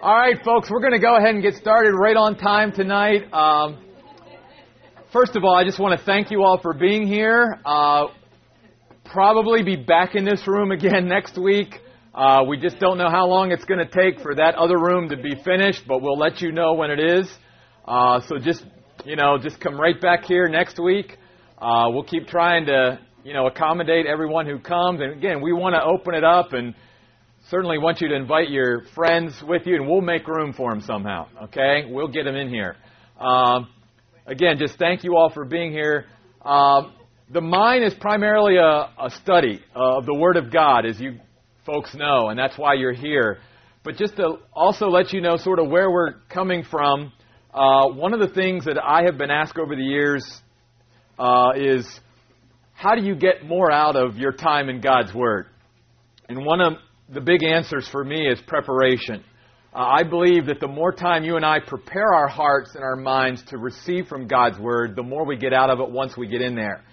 All right, folks, we're going to go ahead and get started right on time tonight. Um, first of all, I just want to thank you all for being here. Uh, probably be back in this room again next week. Uh, we just don't know how long it's going to take for that other room to be finished, but we'll let you know when it is. Uh, so just, you know, just come right back here next week. Uh, we'll keep trying to, you know, accommodate everyone who comes. And again, we want to open it up and certainly want you to invite your friends with you, and we'll make room for them somehow. Okay, we'll get them in here. Um, again, just thank you all for being here. Um, the mine is primarily a, a study of the Word of God, as you folks know, and that's why you're here. But just to also let you know sort of where we're coming from, uh, one of the things that I have been asked over the years uh, is how do you get more out of your time in God's Word? And one of the big answers for me is preparation. Uh, I believe that the more time you and I prepare our hearts and our minds to receive from God's Word, the more we get out of it once we get in there.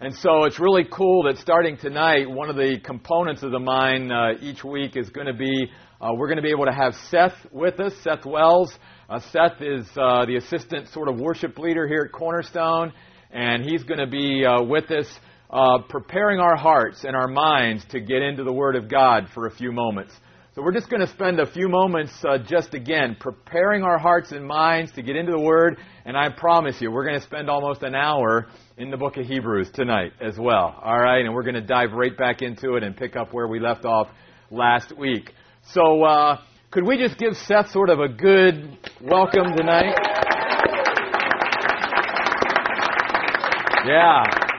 And so it's really cool that starting tonight, one of the components of the mine uh, each week is going to be uh, we're going to be able to have Seth with us, Seth Wells. Uh, Seth is uh, the assistant sort of worship leader here at Cornerstone, and he's going to be uh, with us uh, preparing our hearts and our minds to get into the Word of God for a few moments. So we're just going to spend a few moments uh, just again preparing our hearts and minds to get into the Word, and I promise you, we're going to spend almost an hour in the book of Hebrews tonight as well. All right, and we're going to dive right back into it and pick up where we left off last week. So, uh, could we just give Seth sort of a good welcome tonight? Yeah.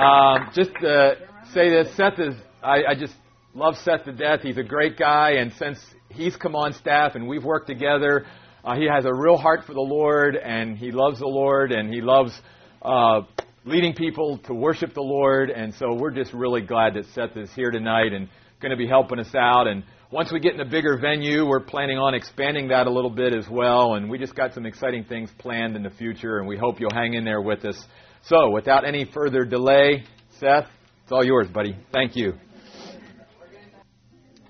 Um, just to say this, Seth is, I, I just love Seth to death. He's a great guy, and since he's come on staff and we've worked together, uh, he has a real heart for the Lord, and he loves the Lord, and he loves uh, leading people to worship the Lord. And so we're just really glad that Seth is here tonight and going to be helping us out. And once we get in a bigger venue, we're planning on expanding that a little bit as well. And we just got some exciting things planned in the future, and we hope you'll hang in there with us. So, without any further delay, Seth, it's all yours, buddy. Thank you.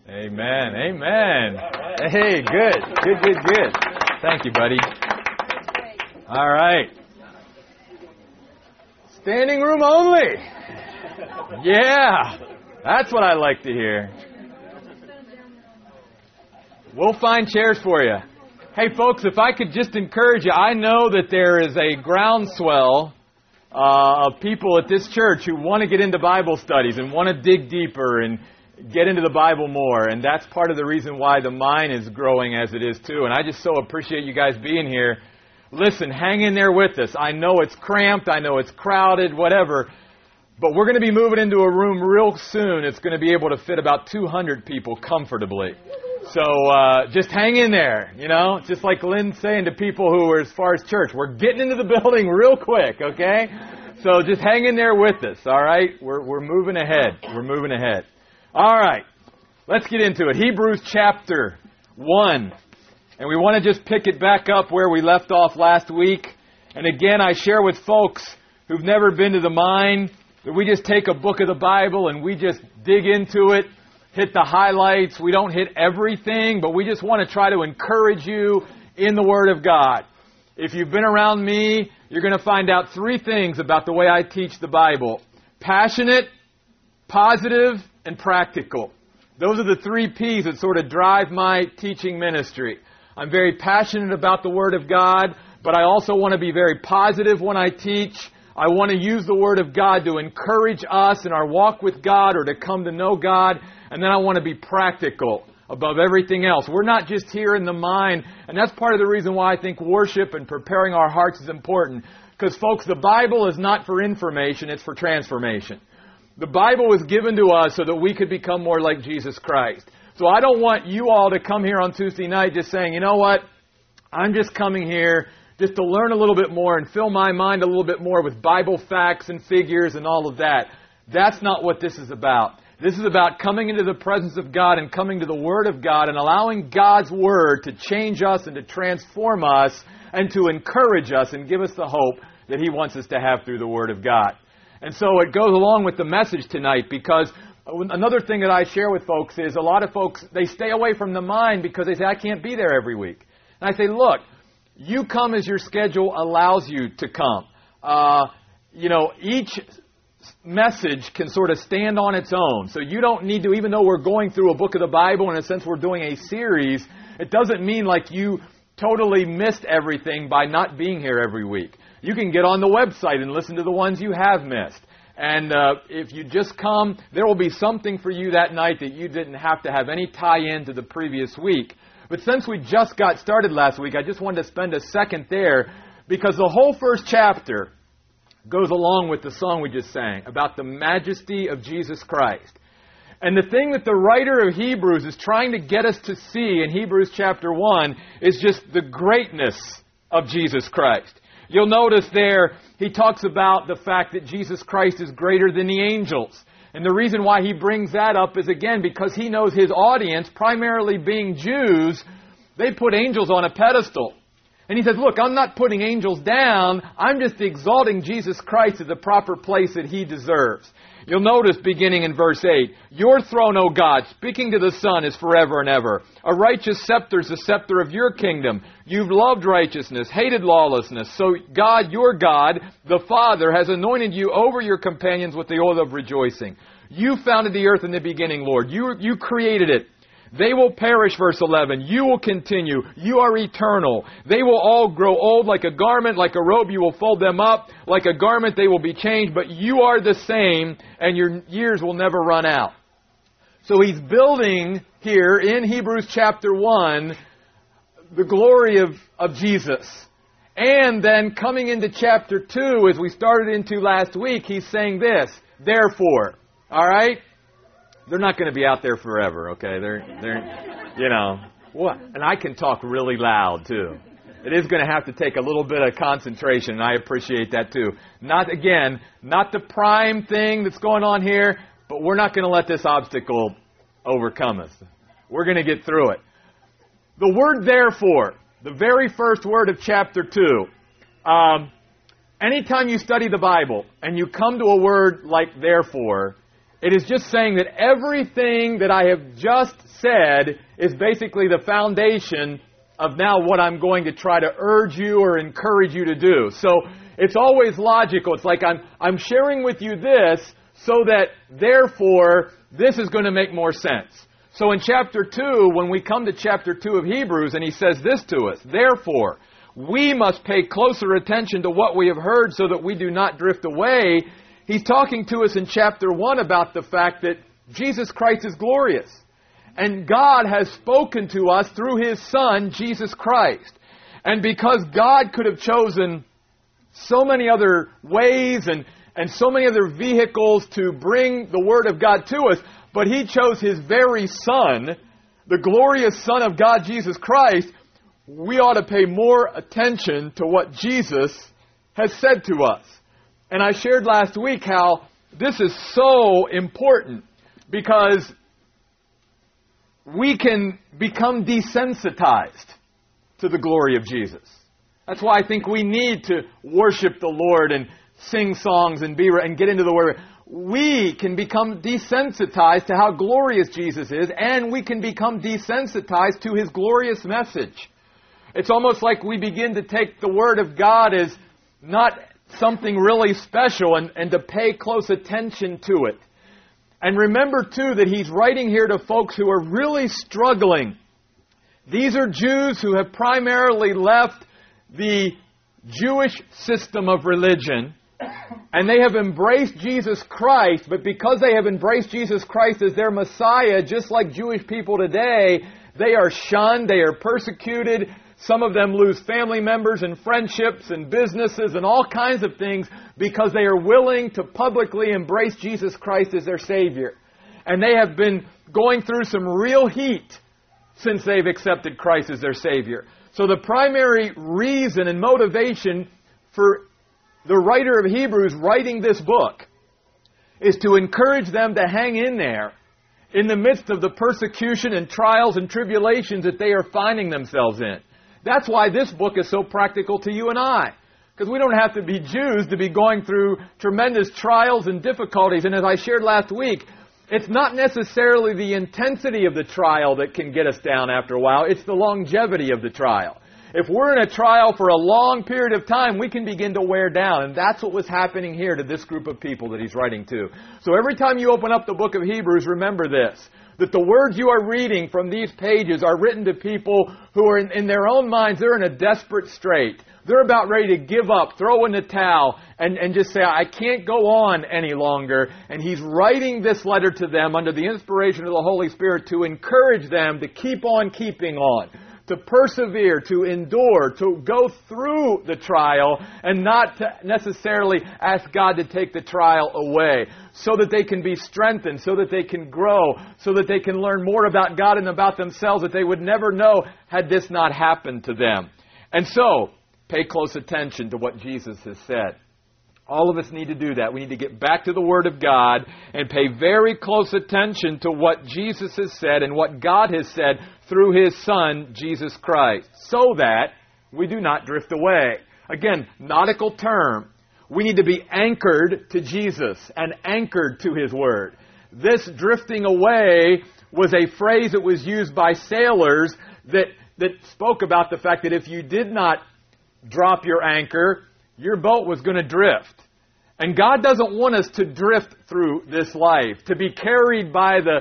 Amen. Amen. Hey, good. Good, good, good. Thank you, buddy. All right. Standing room only. Yeah. That's what I like to hear. We'll find chairs for you. Hey, folks, if I could just encourage you, I know that there is a groundswell uh, of people at this church who want to get into Bible studies and want to dig deeper and get into the Bible more. And that's part of the reason why the mine is growing as it is, too. And I just so appreciate you guys being here. Listen, hang in there with us. I know it's cramped, I know it's crowded, whatever. But we're going to be moving into a room real soon. It's going to be able to fit about 200 people comfortably. So uh, just hang in there, you know. Just like Lynn's saying to people who are as far as church, we're getting into the building real quick, okay? So just hang in there with us, all right? We're we're moving ahead. We're moving ahead. All right, let's get into it. Hebrews chapter one, and we want to just pick it back up where we left off last week. And again, I share with folks who've never been to the mine that we just take a book of the Bible and we just dig into it hit the highlights. We don't hit everything, but we just want to try to encourage you in the Word of God. If you've been around me, you're going to find out three things about the way I teach the Bible passionate, positive, and practical. Those are the three P's that sort of drive my teaching ministry. I'm very passionate about the Word of God, but I also want to be very positive when I teach. I want to use the Word of God to encourage us in our walk with God or to come to know God. And then I want to be practical above everything else. We're not just here in the mind, and that's part of the reason why I think worship and preparing our hearts is important. Because, folks, the Bible is not for information, it's for transformation. The Bible was given to us so that we could become more like Jesus Christ. So I don't want you all to come here on Tuesday night just saying, you know what? I'm just coming here just to learn a little bit more and fill my mind a little bit more with Bible facts and figures and all of that. That's not what this is about. This is about coming into the presence of God and coming to the Word of God and allowing God's Word to change us and to transform us and to encourage us and give us the hope that He wants us to have through the Word of God. And so it goes along with the message tonight because Another thing that I share with folks is a lot of folks, they stay away from the mind because they say, I can't be there every week. And I say, look, you come as your schedule allows you to come. Uh, you know, each message can sort of stand on its own. So you don't need to, even though we're going through a book of the Bible, in a sense we're doing a series, it doesn't mean like you totally missed everything by not being here every week. You can get on the website and listen to the ones you have missed. And uh, if you just come, there will be something for you that night that you didn't have to have any tie in to the previous week. But since we just got started last week, I just wanted to spend a second there because the whole first chapter goes along with the song we just sang about the majesty of Jesus Christ. And the thing that the writer of Hebrews is trying to get us to see in Hebrews chapter 1 is just the greatness of Jesus Christ. You'll notice there, he talks about the fact that Jesus Christ is greater than the angels. And the reason why he brings that up is again because he knows his audience, primarily being Jews, they put angels on a pedestal. And he says, Look, I'm not putting angels down, I'm just exalting Jesus Christ to the proper place that he deserves. You'll notice beginning in verse 8, Your throne, O God, speaking to the Son, is forever and ever. A righteous scepter is the scepter of your kingdom. You've loved righteousness, hated lawlessness. So God, your God, the Father, has anointed you over your companions with the oil of rejoicing. You founded the earth in the beginning, Lord. You, you created it. They will perish, verse 11. You will continue. You are eternal. They will all grow old like a garment, like a robe. You will fold them up. Like a garment, they will be changed. But you are the same, and your years will never run out. So he's building here in Hebrews chapter 1 the glory of, of Jesus. And then coming into chapter 2, as we started into last week, he's saying this, therefore. All right? They're not going to be out there forever, okay? They're, they're, you know, what? And I can talk really loud too. It is going to have to take a little bit of concentration, and I appreciate that too. Not, again, not the prime thing that's going on here, but we're not going to let this obstacle overcome us. We're going to get through it. The word therefore, the very first word of chapter 2. Um, anytime you study the Bible and you come to a word like therefore, it is just saying that everything that I have just said is basically the foundation of now what I'm going to try to urge you or encourage you to do. So it's always logical. It's like I'm, I'm sharing with you this so that therefore this is going to make more sense. So in chapter 2, when we come to chapter 2 of Hebrews, and he says this to us, therefore, we must pay closer attention to what we have heard so that we do not drift away. He's talking to us in chapter 1 about the fact that Jesus Christ is glorious. And God has spoken to us through His Son, Jesus Christ. And because God could have chosen so many other ways and, and so many other vehicles to bring the Word of God to us, but He chose His very Son, the glorious Son of God, Jesus Christ, we ought to pay more attention to what Jesus has said to us. And I shared last week how this is so important because we can become desensitized to the glory of Jesus. That's why I think we need to worship the Lord and sing songs and be and get into the Word. We can become desensitized to how glorious Jesus is, and we can become desensitized to His glorious message. It's almost like we begin to take the Word of God as not something really special and, and to pay close attention to it. And remember, too, that he's writing here to folks who are really struggling. These are Jews who have primarily left the Jewish system of religion and they have embraced Jesus Christ, but because they have embraced Jesus Christ as their Messiah, just like Jewish people today, they are shunned, they are persecuted, some of them lose family members and friendships and businesses and all kinds of things because they are willing to publicly embrace Jesus Christ as their Savior. And they have been going through some real heat since they've accepted Christ as their Savior. So the primary reason and motivation for the writer of Hebrews writing this book is to encourage them to hang in there in the midst of the persecution and trials and tribulations that they are finding themselves in. That's why this book is so practical to you and I. Because we don't have to be Jews to be going through tremendous trials and difficulties. And as I shared last week, It's not necessarily the intensity of the trial that can get us down after a while, it's the longevity of the trial. If we're in a trial for a long period of time, we can begin to wear down. And that's what was happening here to this group of people that he's writing to. So every time you open up the book of Hebrews, remember this that the words you are reading from these pages are written to people who are in, in, their own minds, they're in a desperate strait. They're about ready to give up, throw in the towel, and, and just say, I can't go on any longer. And he's writing this letter to them under the inspiration of the Holy Spirit to encourage them to keep on keeping on to persevere, to endure, to go through the trial, and not to necessarily ask God to take the trial away, so that they can be strengthened, so that they can grow, so that they can learn more about God and about themselves that they would never know had this not happened to them. And so, pay close attention to what Jesus has said. All of us need to do that. We need to get back to the Word of God and pay very close attention to what Jesus has said and what God has said through His Son, Jesus Christ, so that we do not drift away. Again, nautical term. We need to be anchored to Jesus and anchored to His Word. This drifting away was a phrase that was used by sailors that, that spoke about the fact that if you did not drop your anchor, your boat was going to drift. And God doesn't want us to drift through this life, to be carried by the,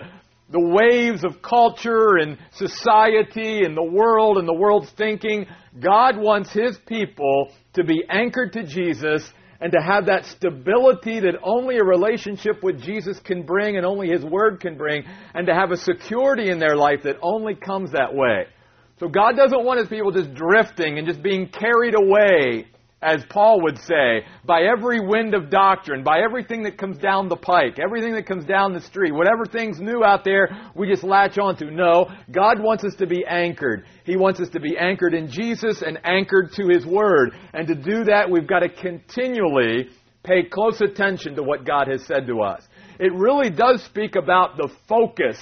the waves of culture and society and the world and the world's thinking. God wants His people to be anchored to Jesus and to have that stability that only a relationship with Jesus can bring and only His Word can bring, and to have a security in their life that only comes that way. So God doesn't want His people just drifting and just being carried away as Paul would say, by every wind of doctrine, by everything that comes down the pike, everything that comes down the street, whatever things new out there, we just latch onto. No, God wants us to be anchored. He wants us to be anchored in Jesus and anchored to His Word. And to do that, we've got to continually pay close attention to what God has said to us. It really does speak about the focus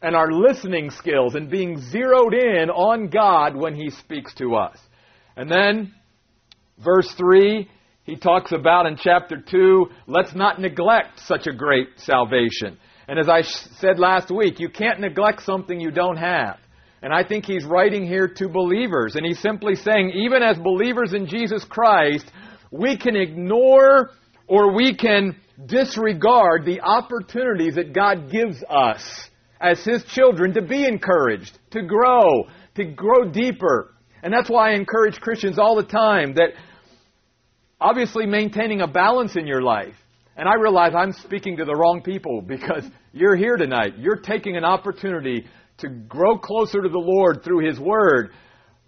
and our listening skills and being zeroed in on God when He speaks to us. And then Verse 3, he talks about in chapter 2, let's not neglect such a great salvation. And as I said last week, you can't neglect something you don't have. And I think he's writing here to believers. And he's simply saying, even as believers in Jesus Christ, we can ignore or we can disregard the opportunities that God gives us as His children to be encouraged, to grow, to grow deeper. And that's why I encourage Christians all the time that obviously maintaining a balance in your life. And I realize I'm speaking to the wrong people because you're here tonight. You're taking an opportunity to grow closer to the Lord through His Word.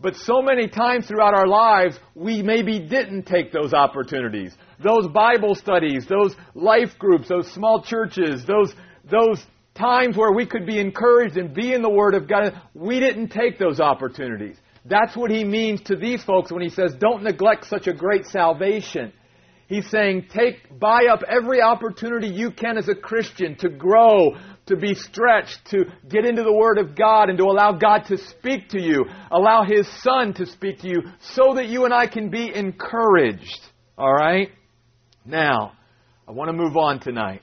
But so many times throughout our lives, we maybe didn't take those opportunities. Those Bible studies, those life groups, those small churches, those, those times where we could be encouraged and be in the Word of God, we didn't take those opportunities. That's what he means to these folks when he says, don't neglect such a great salvation. He's saying, take, buy up every opportunity you can as a Christian to grow, to be stretched, to get into the Word of God, and to allow God to speak to you, allow His Son to speak to you, so that you and I can be encouraged. All right? Now, I want to move on tonight.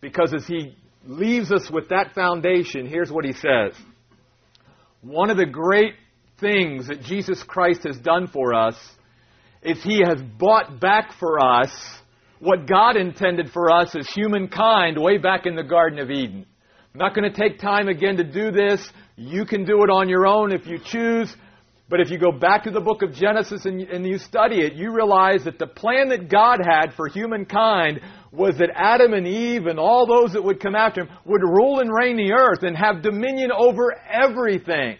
Because as He leaves us with that foundation, here's what He says. One of the great things that Jesus Christ has done for us is He has bought back for us what God intended for us as humankind way back in the Garden of Eden. I'm not going to take time again to do this. You can do it on your own if you choose. But if you go back to the book of Genesis and, and you study it, you realize that the plan that God had for humankind was that Adam and Eve and all those that would come after him would rule and reign the earth and have dominion over everything.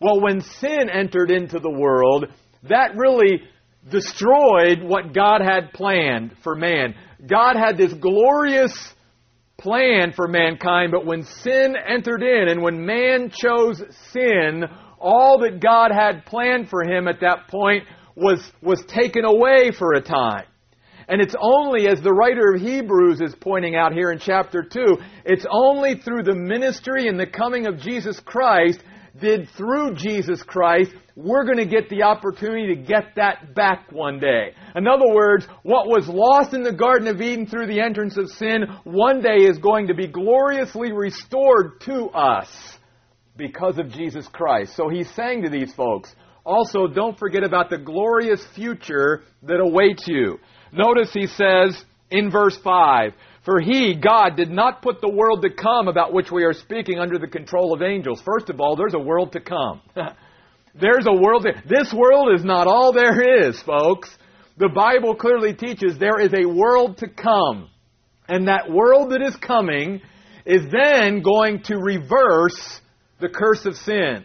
Well, when sin entered into the world, that really destroyed what God had planned for man. God had this glorious plan for mankind, but when sin entered in and when man chose sin, all that God had planned for him at that point was, was taken away for a time. And it's only, as the writer of Hebrews is pointing out here in chapter 2, it's only through the ministry and the coming of Jesus Christ did through Jesus Christ, we're going to get the opportunity to get that back one day. In other words, what was lost in the Garden of Eden through the entrance of sin, one day is going to be gloriously restored to us because of Jesus Christ. So he's saying to these folks, also don't forget about the glorious future that awaits you. Notice he says in verse 5, for he, God, did not put the world to come about which we are speaking under the control of angels. First of all, there's a world to come. there's a world. To, this world is not all there is, folks. The Bible clearly teaches there is a world to come. And that world that is coming is then going to reverse the curse of sin.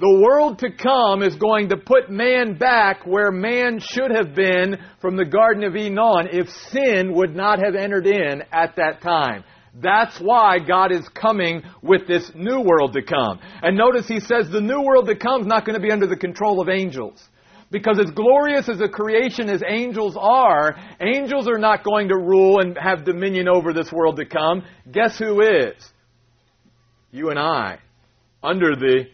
The world to come is going to put man back where man should have been from the Garden of Eden on if sin would not have entered in at that time. That's why God is coming with this new world to come. And notice he says the new world to come is not going to be under the control of angels. Because as glorious as a creation as angels are, angels are not going to rule and have dominion over this world to come. Guess who is? You and I. Under the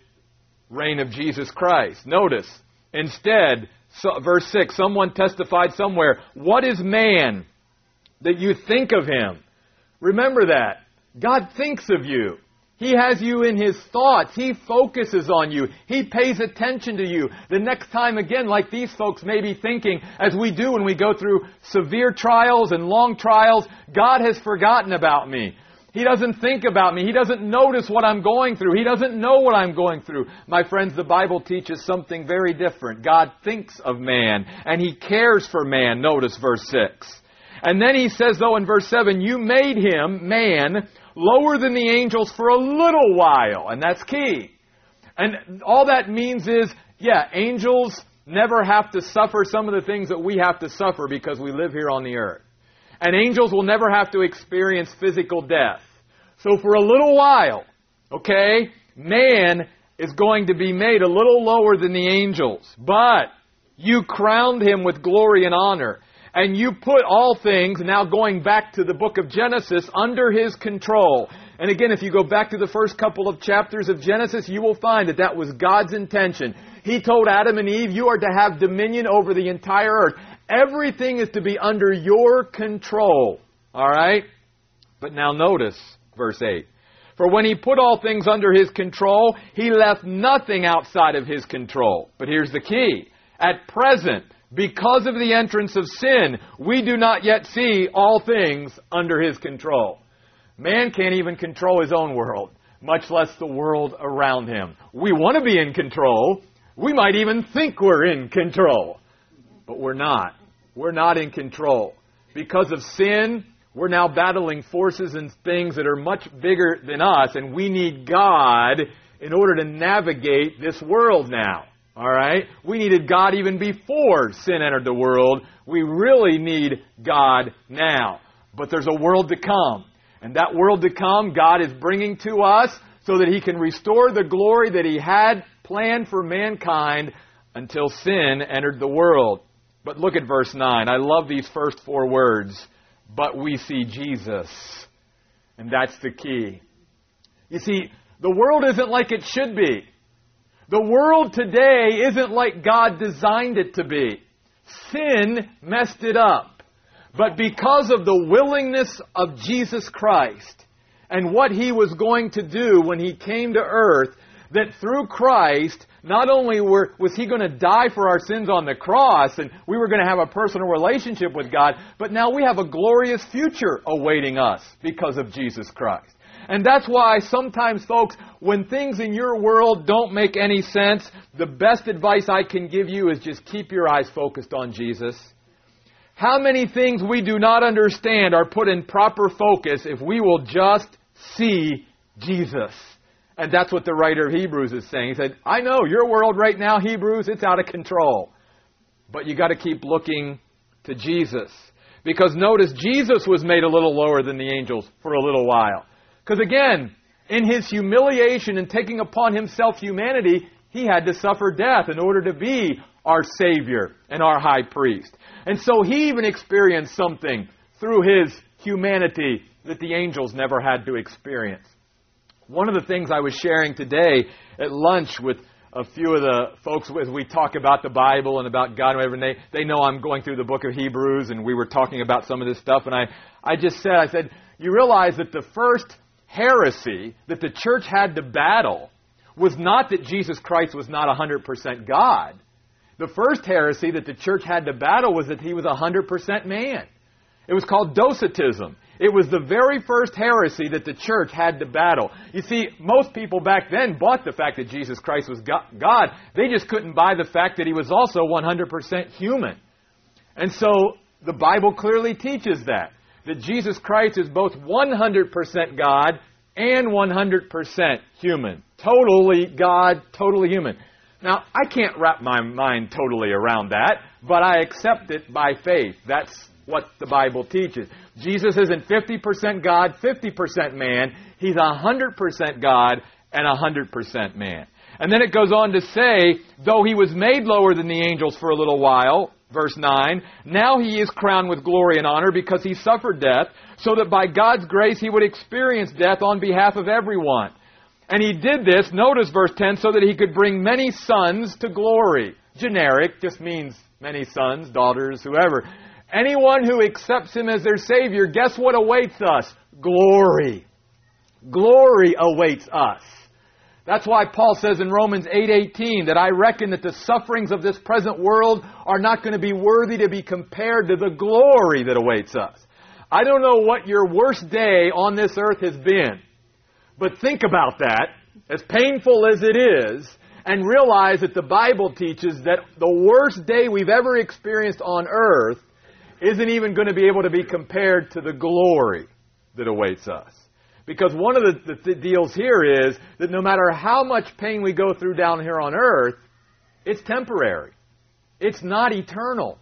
reign of Jesus Christ. Notice, instead, so, verse 6, someone testified somewhere, What is man that you think of him? Remember that. God thinks of you. He has you in His thoughts. He focuses on you. He pays attention to you. The next time, again, like these folks may be thinking, as we do when we go through severe trials and long trials, God has forgotten about me. He doesn't think about me. He doesn't notice what I'm going through. He doesn't know what I'm going through. My friends, the Bible teaches something very different. God thinks of man and He cares for man. Notice verse 6. And then He says, though, in verse 7, you made him, man, lower than the angels for a little while. And that's key. And all that means is, yeah, angels never have to suffer some of the things that we have to suffer because we live here on the earth. And angels will never have to experience physical death. So for a little while, okay, man is going to be made a little lower than the angels. But you crowned him with glory and honor. And you put all things, now going back to the book of Genesis, under his control. And again, if you go back to the first couple of chapters of Genesis, you will find that that was God's intention. He told Adam and Eve, You are to have dominion over the entire earth. Everything is to be under your control. All right? But now notice verse 8. For when he put all things under his control, he left nothing outside of his control. But here's the key. At present, because of the entrance of sin, we do not yet see all things under his control. Man can't even control his own world, much less the world around him. We want to be in control. We might even think we're in control. But we're not. We're not in control. Because of sin, we're now battling forces and things that are much bigger than us, and we need God in order to navigate this world now. All right? We needed God even before sin entered the world. We really need God now. But there's a world to come. And that world to come, God is bringing to us so that He can restore the glory that He had planned for mankind until sin entered the world. But look at verse 9. I love these first four words. But we see Jesus. And that's the key. You see, the world isn't like it should be. The world today isn't like God designed it to be. Sin messed it up. But because of the willingness of Jesus Christ and what he was going to do when he came to earth, that through Christ, not only were, was he going to die for our sins on the cross and we were going to have a personal relationship with God, but now we have a glorious future awaiting us because of Jesus Christ. And that's why sometimes, folks, when things in your world don't make any sense, the best advice I can give you is just keep your eyes focused on Jesus. How many things we do not understand are put in proper focus if we will just see Jesus? And that's what the writer of Hebrews is saying. He said, I know your world right now, Hebrews, it's out of control. But you got to keep looking to Jesus. Because notice, Jesus was made a little lower than the angels for a little while. Because again, in his humiliation and taking upon himself humanity, he had to suffer death in order to be our Savior and our high priest. And so he even experienced something through his humanity that the angels never had to experience. One of the things I was sharing today at lunch with a few of the folks as we talk about the Bible and about God and whatever, and they, they know I'm going through the book of Hebrews and we were talking about some of this stuff and I, I just said, I said, you realize that the first heresy that the church had to battle was not that Jesus Christ was not 100% God. The first heresy that the church had to battle was that he was 100% man. It was called Docetism. It was the very first heresy that the church had to battle. You see, most people back then bought the fact that Jesus Christ was God. They just couldn't buy the fact that he was also 100% human. And so the Bible clearly teaches that. That Jesus Christ is both 100% God and 100% human. Totally God, totally human. Now, I can't wrap my mind totally around that, but I accept it by faith. That's what the Bible teaches. Jesus isn't 50% God, 50% man. He's 100% God and 100% man. And then it goes on to say, though he was made lower than the angels for a little while, verse 9, now he is crowned with glory and honor because he suffered death, so that by God's grace he would experience death on behalf of everyone. And he did this, notice verse 10, so that he could bring many sons to glory. Generic, just means many sons, daughters, whoever. Anyone who accepts him as their Savior, guess what awaits us? Glory. Glory awaits us. That's why Paul says in Romans 8:18 that I reckon that the sufferings of this present world are not going to be worthy to be compared to the glory that awaits us. I don't know what your worst day on this earth has been, but think about that, as painful as it is, and realize that the Bible teaches that the worst day we've ever experienced on earth isn't even going to be able to be compared to the glory that awaits us. Because one of the, the, the, deals here is that no matter how much pain we go through down here on earth, it's temporary. It's not eternal.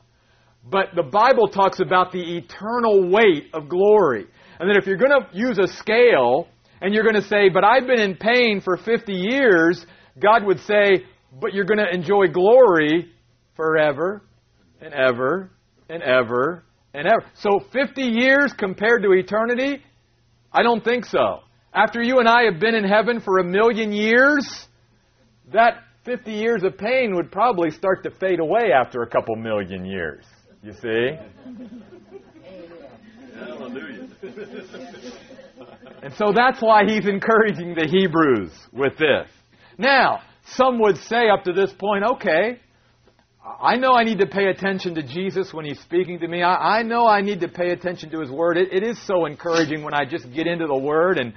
But the Bible talks about the eternal weight of glory. And that if you're going to use a scale and you're going to say, but I've been in pain for 50 years, God would say, but you're going to enjoy glory forever and ever and ever and ever. So 50 years compared to eternity? I don't think so. After you and I have been in heaven for a million years, that 50 years of pain would probably start to fade away after a couple million years. You see? Hallelujah. and so that's why he's encouraging the Hebrews with this. Now, some would say up to this point, okay, I know I need to pay attention to Jesus when He's speaking to me. I, I know I need to pay attention to His Word. It, it is so encouraging when I just get into the Word and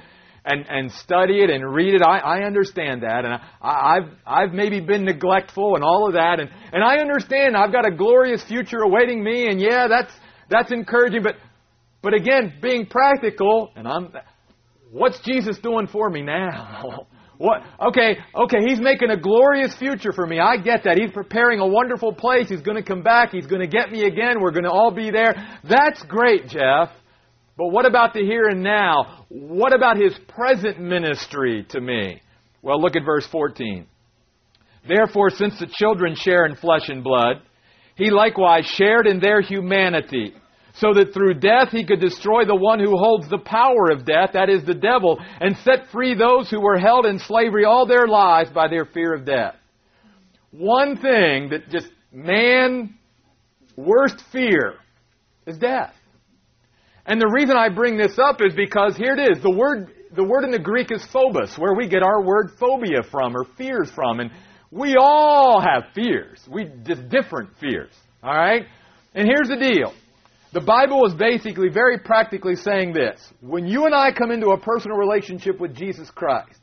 and, and study it and read it. I, I understand that, and I, I've I've maybe been neglectful and all of that, and and I understand I've got a glorious future awaiting me, and yeah, that's that's encouraging. But but again, being practical, and I'm, what's Jesus doing for me now? What? Okay, okay, he's making a glorious future for me. I get that. He's preparing a wonderful place. He's going to come back. He's going to get me again. We're going to all be there. That's great, Jeff. But what about the here and now? What about his present ministry to me? Well, look at verse 14. Therefore, since the children share in flesh and blood, he likewise shared in their humanity so that through death he could destroy the one who holds the power of death, that is the devil, and set free those who were held in slavery all their lives by their fear of death. One thing that just man worst fear is death. And the reason I bring this up is because here it is. The word the word in the Greek is phobos, where we get our word phobia from or fears from. And we all have fears. We just different fears. All right? And here's the deal. The Bible is basically very practically saying this. When you and I come into a personal relationship with Jesus Christ,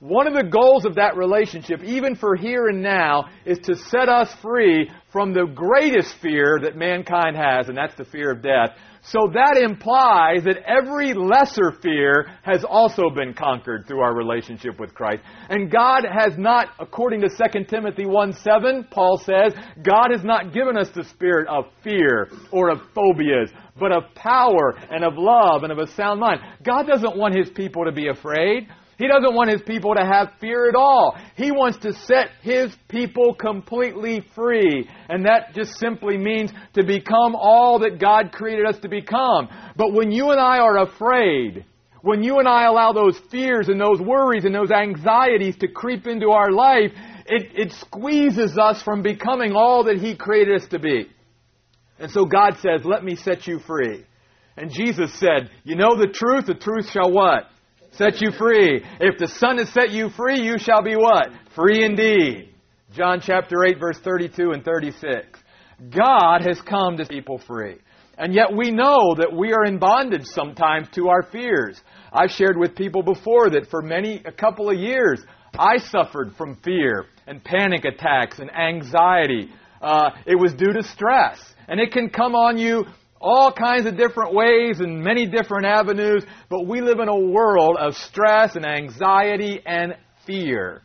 one of the goals of that relationship, even for here and now, is to set us free from the greatest fear that mankind has, and that's the fear of death. So that implies that every lesser fear has also been conquered through our relationship with Christ. And God has not, according to 2 Timothy 1 7, Paul says, God has not given us the spirit of fear or of phobias, but of power and of love and of a sound mind. God doesn't want His people to be afraid. He doesn't want his people to have fear at all. He wants to set his people completely free. And that just simply means to become all that God created us to become. But when you and I are afraid, When you and I allow those fears and those worries and those anxieties to creep into our life, it, it squeezes us from becoming all that He created us to be. And so God says, Let me set you free. And Jesus said, You know the truth, the truth shall what? Set you free. If the Son has set you free, you shall be what? Free indeed. John chapter 8, verse 32 and 36. God has come to people free. And yet we know that we are in bondage sometimes to our fears. I've shared with people before that for many, a couple of years, I suffered from fear and panic attacks and anxiety. Uh, it was due to stress. And it can come on you all kinds of different ways and many different avenues, but we live in a world of stress and anxiety and fear.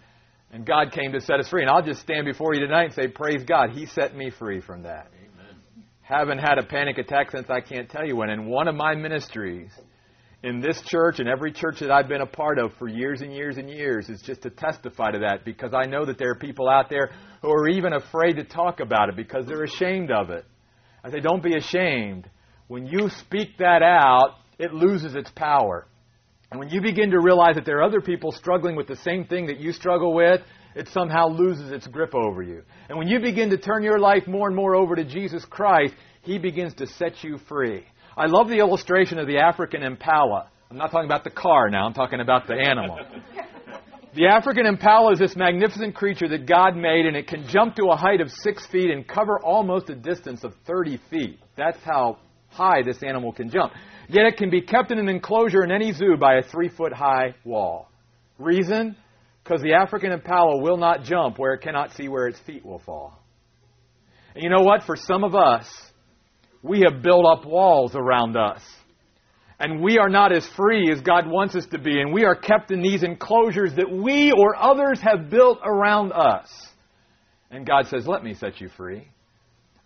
And God came to set us free. And I'll just stand before you tonight and say, Praise God, He set me free from that. Amen. Haven't had a panic attack since I can't tell you when. In one of my ministries, in this church and every church that I've been a part of for years and years and years is just to testify to that because I know that there are people out there who are even afraid to talk about it because they're ashamed of it. I say, don't be ashamed. When you speak that out, it loses its power. And when you begin to realize that there are other people struggling with the same thing that you struggle with, it somehow loses its grip over you. And when you begin to turn your life more and more over to Jesus Christ, He begins to set you free. I love the illustration of the African impala. I'm not talking about the car now, I'm talking about the animal. the African impala is this magnificent creature that God made, and it can jump to a height of six feet and cover almost a distance of 30 feet. That's how high this animal can jump. Yet it can be kept in an enclosure in any zoo by a three foot high wall. Reason? Because the African impala will not jump where it cannot see where its feet will fall. And you know what? For some of us, we have built up walls around us. And we are not as free as God wants us to be. And we are kept in these enclosures that we or others have built around us. And God says, Let me set you free.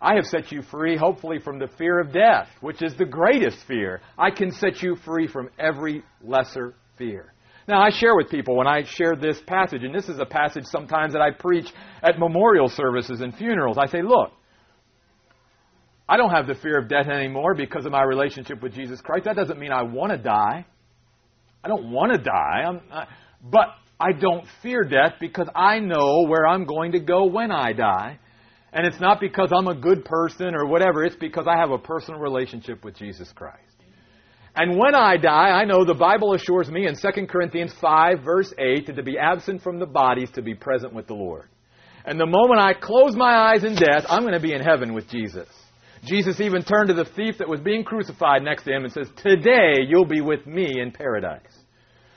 I have set you free, hopefully, from the fear of death, which is the greatest fear. I can set you free from every lesser fear. Now, I share with people when I share this passage, and this is a passage sometimes that I preach at memorial services and funerals. I say, look, I don't have the fear of death anymore because of my relationship with Jesus Christ. That doesn't mean I want to die. I don't want to die. I, but I don't fear death because I know where I'm going to go when I die. And it's not because I'm a good person or whatever, it's because I have a personal relationship with Jesus Christ. And when I die, I know the Bible assures me in 2 Corinthians 5, verse 8, that to be absent from the body is to be present with the Lord. And the moment I close my eyes in death, I'm going to be in heaven with Jesus. Jesus even turned to the thief that was being crucified next to him and says, Today you'll be with me in paradise.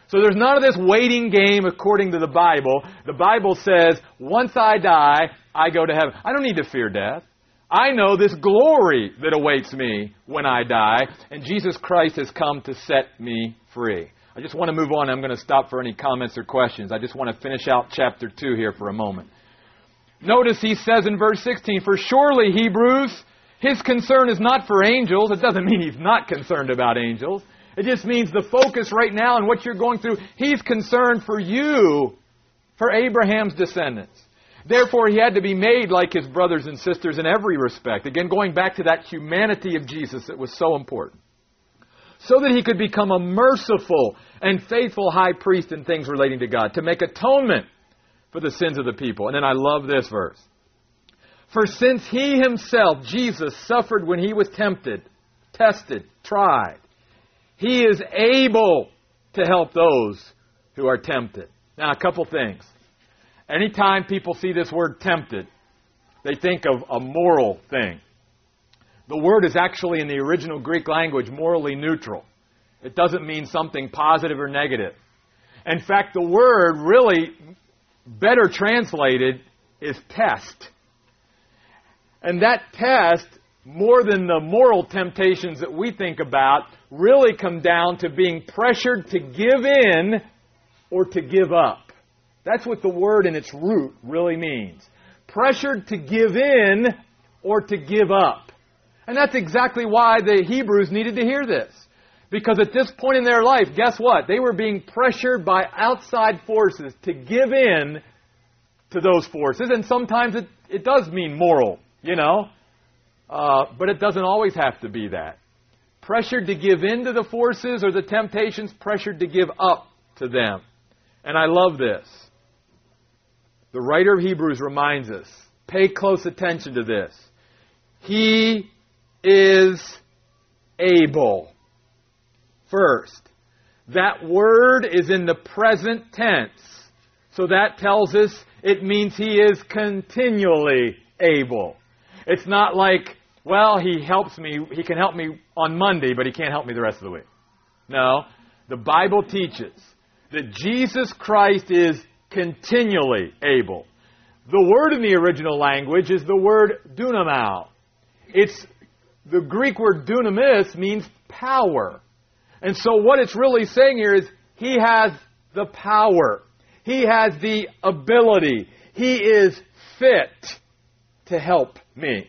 So there's none of this waiting game according to the Bible. The Bible says, once I die, I go to heaven. I don't need to fear death. I know this glory that awaits me when I die, and Jesus Christ has come to set me free. I just want to move on. I'm going to stop for any comments or questions. I just want to finish out chapter 2 here for a moment. Notice he says in verse 16, For surely, Hebrews, his concern is not for angels. It doesn't mean he's not concerned about angels. It just means the focus right now and what you're going through, he's concerned for you, for Abraham's descendants. Therefore, he had to be made like his brothers and sisters in every respect. Again, going back to that humanity of Jesus that was so important. So that he could become a merciful and faithful high priest in things relating to God, to make atonement for the sins of the people. And then I love this verse. For since he himself, Jesus, suffered when he was tempted, tested, tried, he is able to help those who are tempted. Now, a couple things. Anytime people see this word tempted, they think of a moral thing. The word is actually in the original Greek language morally neutral. It doesn't mean something positive or negative. In fact, the word really better translated is test. And that test, more than the moral temptations that we think about, really come down to being pressured to give in or to give up. That's what the word in its root really means. Pressured to give in or to give up. And that's exactly why the Hebrews needed to hear this. Because at this point in their life, guess what? They were being pressured by outside forces to give in to those forces. And sometimes it, it does mean moral, you know. Uh, but it doesn't always have to be that. pressured to give in to the forces or the temptations, pressured to give up to them. And I love this. The writer of Hebrews reminds us pay close attention to this. He is able. First, that word is in the present tense. So that tells us it means he is continually able. It's not like, well, he helps me, he can help me on Monday, but he can't help me the rest of the week. No, the Bible teaches that Jesus Christ is continually able. The word in the original language is the word dunamai. It's the Greek word dunamis means power. And so what it's really saying here is he has the power. He has the ability. He is fit to help me.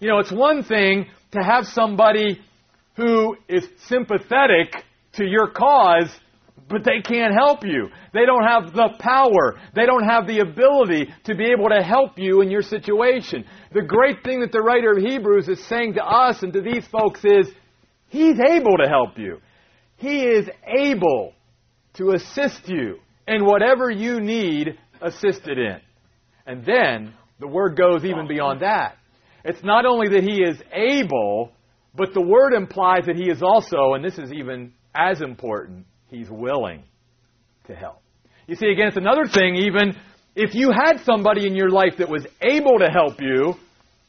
You know, it's one thing to have somebody who is sympathetic to your cause, but they can't help you. They don't have the power. They don't have the ability to be able to help you in your situation. The great thing that the writer of Hebrews is saying to us and to these folks is, He's able to help you. He is able to assist you in whatever you need assisted in. And then the word goes even oh. beyond that. It's not only that he is able, but the word implies that he is also, and this is even as important, he's willing to help. You see, again, it's another thing, even if you had somebody in your life that was able to help you,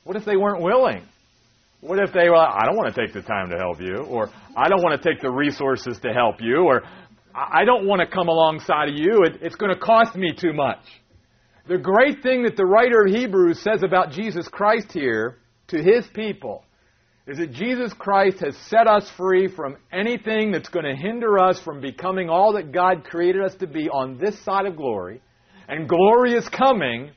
what if they weren't willing? What if they, well, I don't want to take the time to help you, or I don't want to take the resources to help you, or I don't want to come alongside of you. It, it's going to cost me too much. The great thing that the writer of Hebrews says about Jesus Christ here to his people is that Jesus Christ has set us free from anything that's going to hinder us from becoming all that God created us to be on this side of glory. And glory is coming.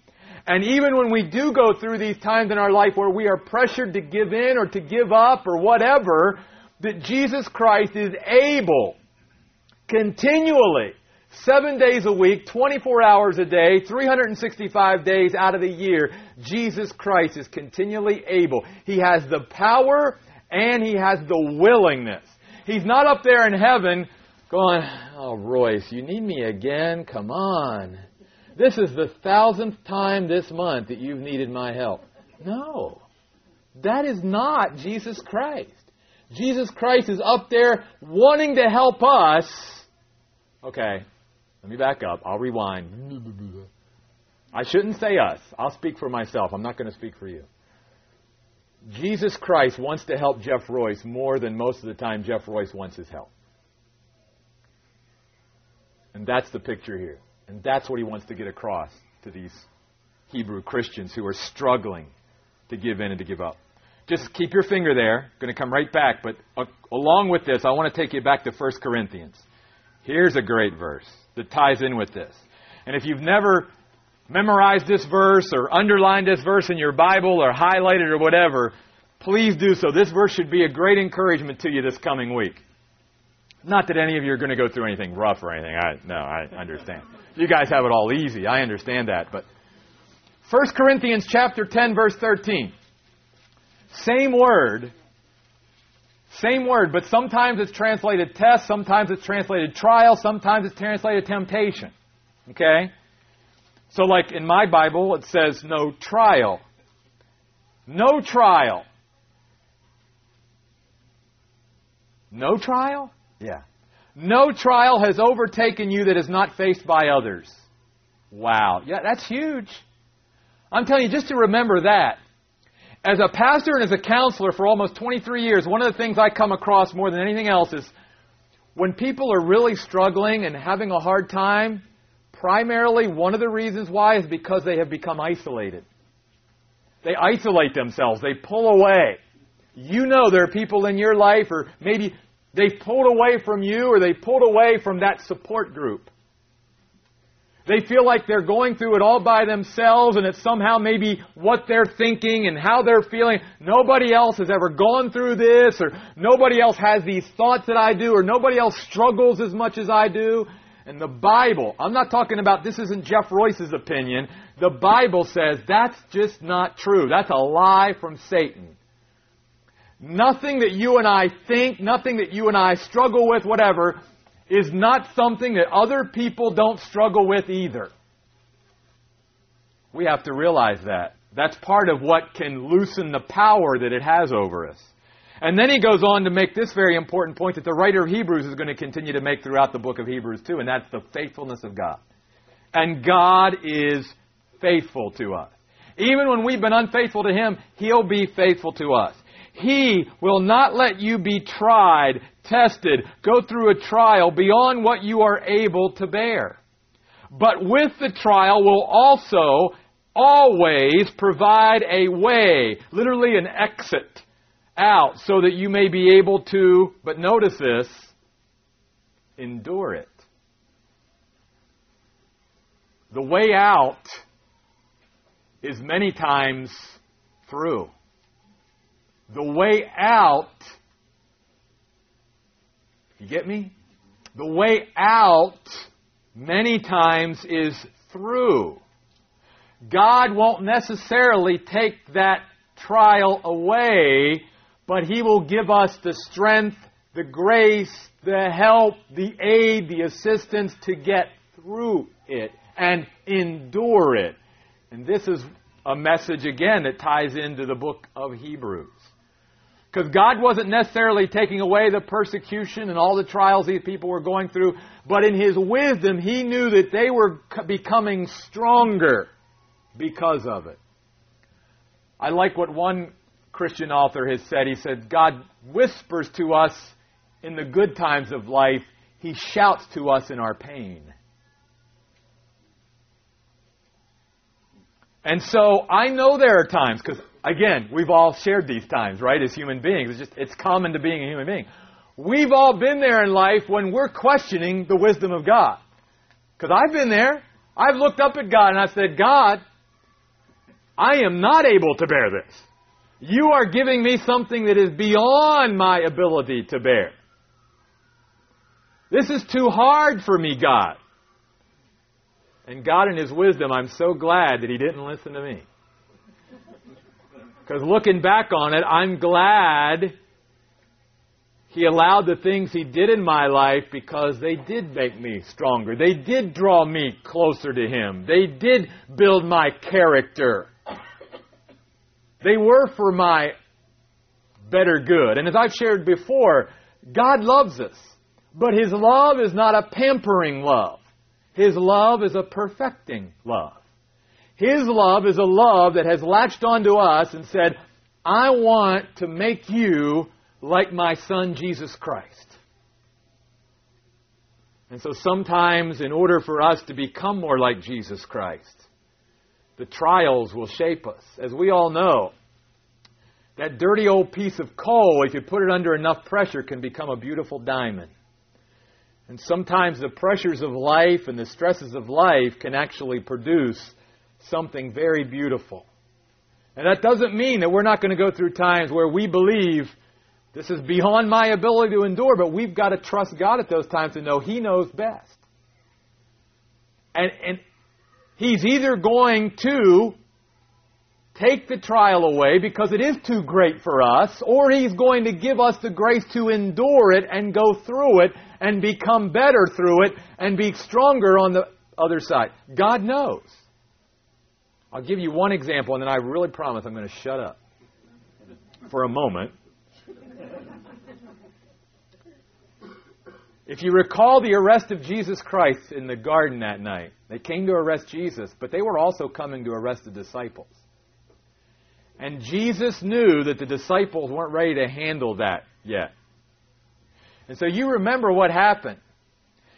And even when we do go through these times in our life where we are pressured to give in or to give up or whatever, that Jesus Christ is able continually, seven days a week, 24 hours a day, 365 days out of the year, Jesus Christ is continually able. He has the power and he has the willingness. He's not up there in heaven going, Oh, Royce, you need me again? Come on. This is the thousandth time this month that you've needed my help. No. That is not Jesus Christ. Jesus Christ is up there wanting to help us Okay, let me back up. I'll rewind. I shouldn't say us. I'll speak for myself. I'm not going to speak for you. Jesus Christ wants to help Jeff Royce more than most of the time Jeff Royce wants his help. And that's the picture here. And that's what he wants to get across to these Hebrew Christians who are struggling to give in and to give up. Just keep your finger there. Going to come right back. But uh, along with this, I want to take you back to 1 Corinthians. Here's a great verse that ties in with this. And if you've never memorized this verse or underlined this verse in your Bible or highlighted or whatever, please do so. This verse should be a great encouragement to you this coming week. Not that any of you are going to go through anything rough or anything. I, no, I understand. You guys have it all easy. I understand that. But 1 Corinthians chapter 10 verse 13. Same word, same word, but sometimes it's translated test, sometimes it's translated trial, sometimes it's translated temptation. Okay? So, like in my Bible, it says no trial. No trial. No trial? Yeah. No trial has overtaken you that is not faced by others. Wow. Yeah, that's huge. I'm telling you, just to remember that. As a pastor and as a counselor for almost 23 years, one of the things I come across more than anything else is when people are really struggling and having a hard time, primarily one of the reasons why is because they have become isolated. They isolate themselves, they pull away. You know there are people in your life, or maybe they've pulled away from you, or they pulled away from that support group. They feel like they're going through it all by themselves and it's somehow maybe what they're thinking and how they're feeling. Nobody else has ever gone through this or nobody else has these thoughts that I do or nobody else struggles as much as I do. And the Bible, I'm not talking about this isn't Jeff Royce's opinion. The Bible says that's just not true. That's a lie from Satan. Nothing that you and I think, nothing that you and I struggle with, whatever, is not something that other people don't struggle with either. We have to realize that. That's part of what can loosen the power that it has over us. And then he goes on to make this very important point that the writer of Hebrews is going to continue to make throughout the book of Hebrews too, and that's the faithfulness of God. And God is faithful to us. Even when we've been unfaithful to Him, He'll be faithful to us. He will not let you be tried, tested, go through a trial beyond what you are able to bear. But with the trial will also always provide a way, literally an exit out, so that you may be able to, but notice this, endure it. The way out is many times through. The way out, you get me? The way out many times is through. God won't necessarily take that trial away, but He will give us the strength, the grace, the help, the aid, the assistance to get through it and endure it. And this is a message again that ties into the book of Hebrews. Because God wasn't necessarily taking away the persecution and all the trials these people were going through, but in His wisdom, He knew that they were becoming stronger because of it. I like what one Christian author has said. He said, God whispers to us in the good times of life, He shouts to us in our pain. And so I know there are times, because again, we've all shared these times, right, as human beings. It's just, it's common to being a human being. We've all been there in life when we're questioning the wisdom of God. Because I've been there. I've looked up at God and I've said, God, I am not able to bear this. You are giving me something that is beyond my ability to bear. This is too hard for me, God. And God, in His wisdom, I'm so glad that He didn't listen to me. Because looking back on it, I'm glad He allowed the things He did in my life because they did make me stronger. They did draw me closer to Him. They did build my character. They were for my better good. And as I've shared before, God loves us. But His love is not a pampering love. His love is a perfecting love. His love is a love that has latched onto us and said, I want to make you like my Son Jesus Christ. And so sometimes, in order for us to become more like Jesus Christ, the trials will shape us. As we all know, that dirty old piece of coal, if you put it under enough pressure, can become a beautiful diamond. And sometimes the pressures of life and the stresses of life can actually produce something very beautiful. And that doesn't mean that we're not going to go through times where we believe this is beyond my ability to endure, but we've got to trust God at those times to know He knows best. And, and He's either going to take the trial away because it is too great for us, or He's going to give us the grace to endure it and go through it and become better through it and be stronger on the other side. God knows. I'll give you one example, and then I really promise I'm going to shut up for a moment. If you recall the arrest of Jesus Christ in the garden that night, they came to arrest Jesus, but they were also coming to arrest the disciples. And Jesus knew that the disciples weren't ready to handle that yet. And so you remember what happened.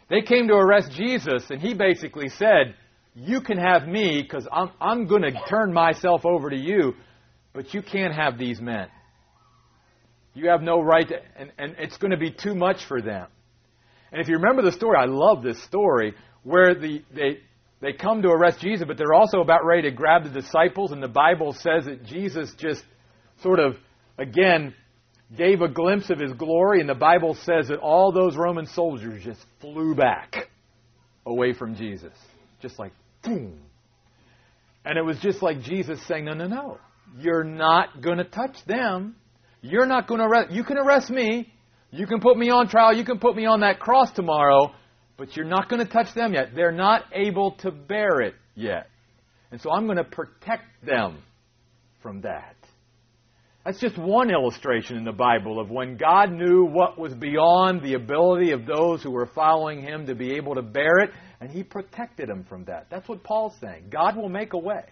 They came to arrest Jesus, and he basically said, You can have me because I'm, I'm going to turn myself over to you, but you can't have these men. You have no right to, and, and it's going to be too much for them. And if you remember the story, I love this story where the, they, they come to arrest Jesus, but they're also about ready to grab the disciples, and the Bible says that Jesus just sort of, again, gave a glimpse of his glory, and the Bible says that all those Roman soldiers just flew back away from Jesus. Just like, boom. And it was just like Jesus saying, No, no, no. You're not going to touch them. You're not going to arrest. You can arrest me. You can put me on trial. You can put me on that cross tomorrow. But you're not going to touch them yet. They're not able to bear it yet. And so I'm going to protect them from that. That's just one illustration in the Bible of when God knew what was beyond the ability of those who were following Him to be able to bear it, and He protected him from that. That's what Paul's saying. God will make a way.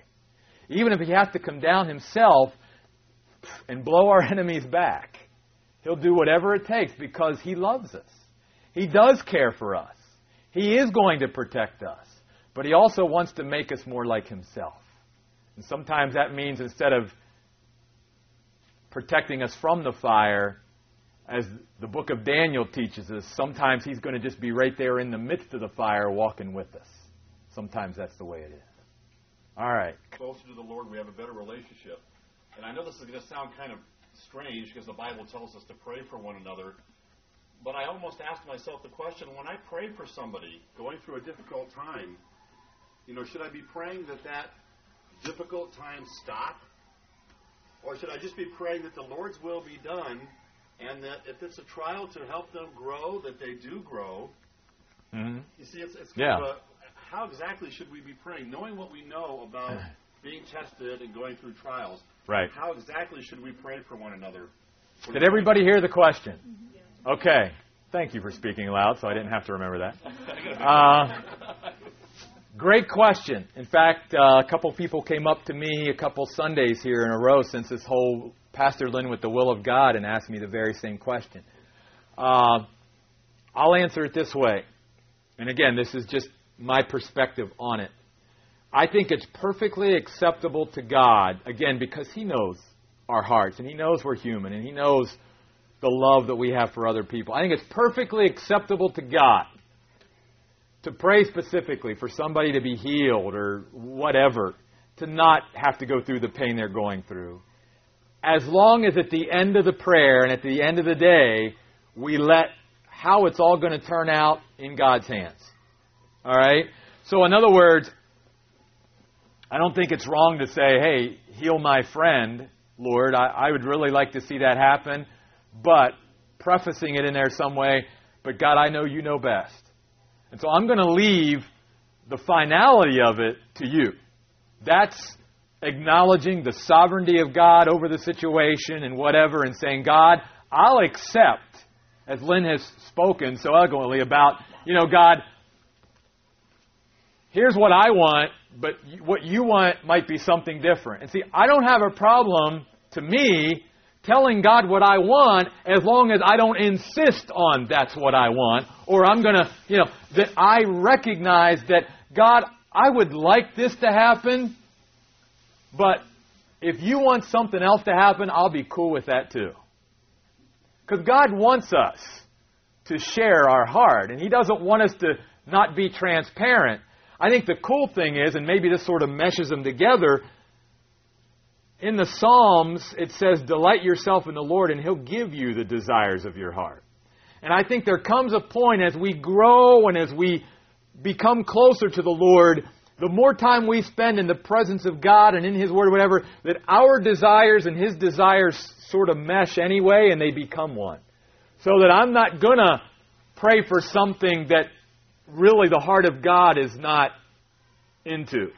Even if He has to come down Himself and blow our enemies back, He'll do whatever it takes because He loves us. He does care for us. He is going to protect us. But He also wants to make us more like Himself. And sometimes that means instead of protecting us from the fire, as the book of Daniel teaches us, sometimes he's going to just be right there in the midst of the fire walking with us. Sometimes that's the way it is. All right. Closer to the Lord, we have a better relationship. And I know this is going to sound kind of strange because the Bible tells us to pray for one another. But I almost asked myself the question when I pray for somebody going through a difficult time, you know, should I be praying that that difficult time stop? Or should I just be praying that the Lord's will be done and that if it's a trial to help them grow, that they do grow? Mm-hmm. You see, it's, it's Yeah. kind of a, how exactly should we be praying? Knowing what we know about being tested and going through trials, Right. how exactly should we pray for one another? Did everybody hear the question? Okay. Thank you for speaking loud, so I didn't have to remember that. Uh, great question. In fact, uh, a couple people came up to me a couple Sundays here in a row since this whole Pastor Lynn with the will of God and asked me the very same question. Uh, I'll answer it this way. And again, this is just my perspective on it. I think it's perfectly acceptable to God, again, because He knows our hearts and He knows we're human and He knows the love that we have for other people. I think it's perfectly acceptable to God to pray specifically for somebody to be healed or whatever, to not have to go through the pain they're going through. As long as at the end of the prayer and at the end of the day, we let how it's all going to turn out in God's hands. All right? So, in other words, I don't think it's wrong to say, hey, heal my friend, Lord. I, I would really like to see that happen, but prefacing it in there some way, but God, I know you know best. And so I'm going to leave the finality of it to you. That's acknowledging the sovereignty of God over the situation and whatever, and saying, God, I'll accept, as Lynn has spoken so eloquently about, you know, God, here's what I want, but what you want might be something different. And see, I don't have a problem, to me, telling God what I want as long as I don't insist on that's what I want, or I'm going to, you know, that I recognize that, God, I would like this to happen, but if you want something else to happen, I'll be cool with that too. Because God wants us to share our heart, and He doesn't want us to not be transparent. I think the cool thing is, and maybe this sort of meshes them together, in the Psalms it says, Delight yourself in the Lord, and He'll give you the desires of your heart. And I think there comes a point as we grow and as we become closer to the Lord, the more time we spend in the presence of God and in His Word or whatever, that our desires and His desires sort of mesh anyway and they become one. So that I'm not going to pray for something that really the heart of God is not into.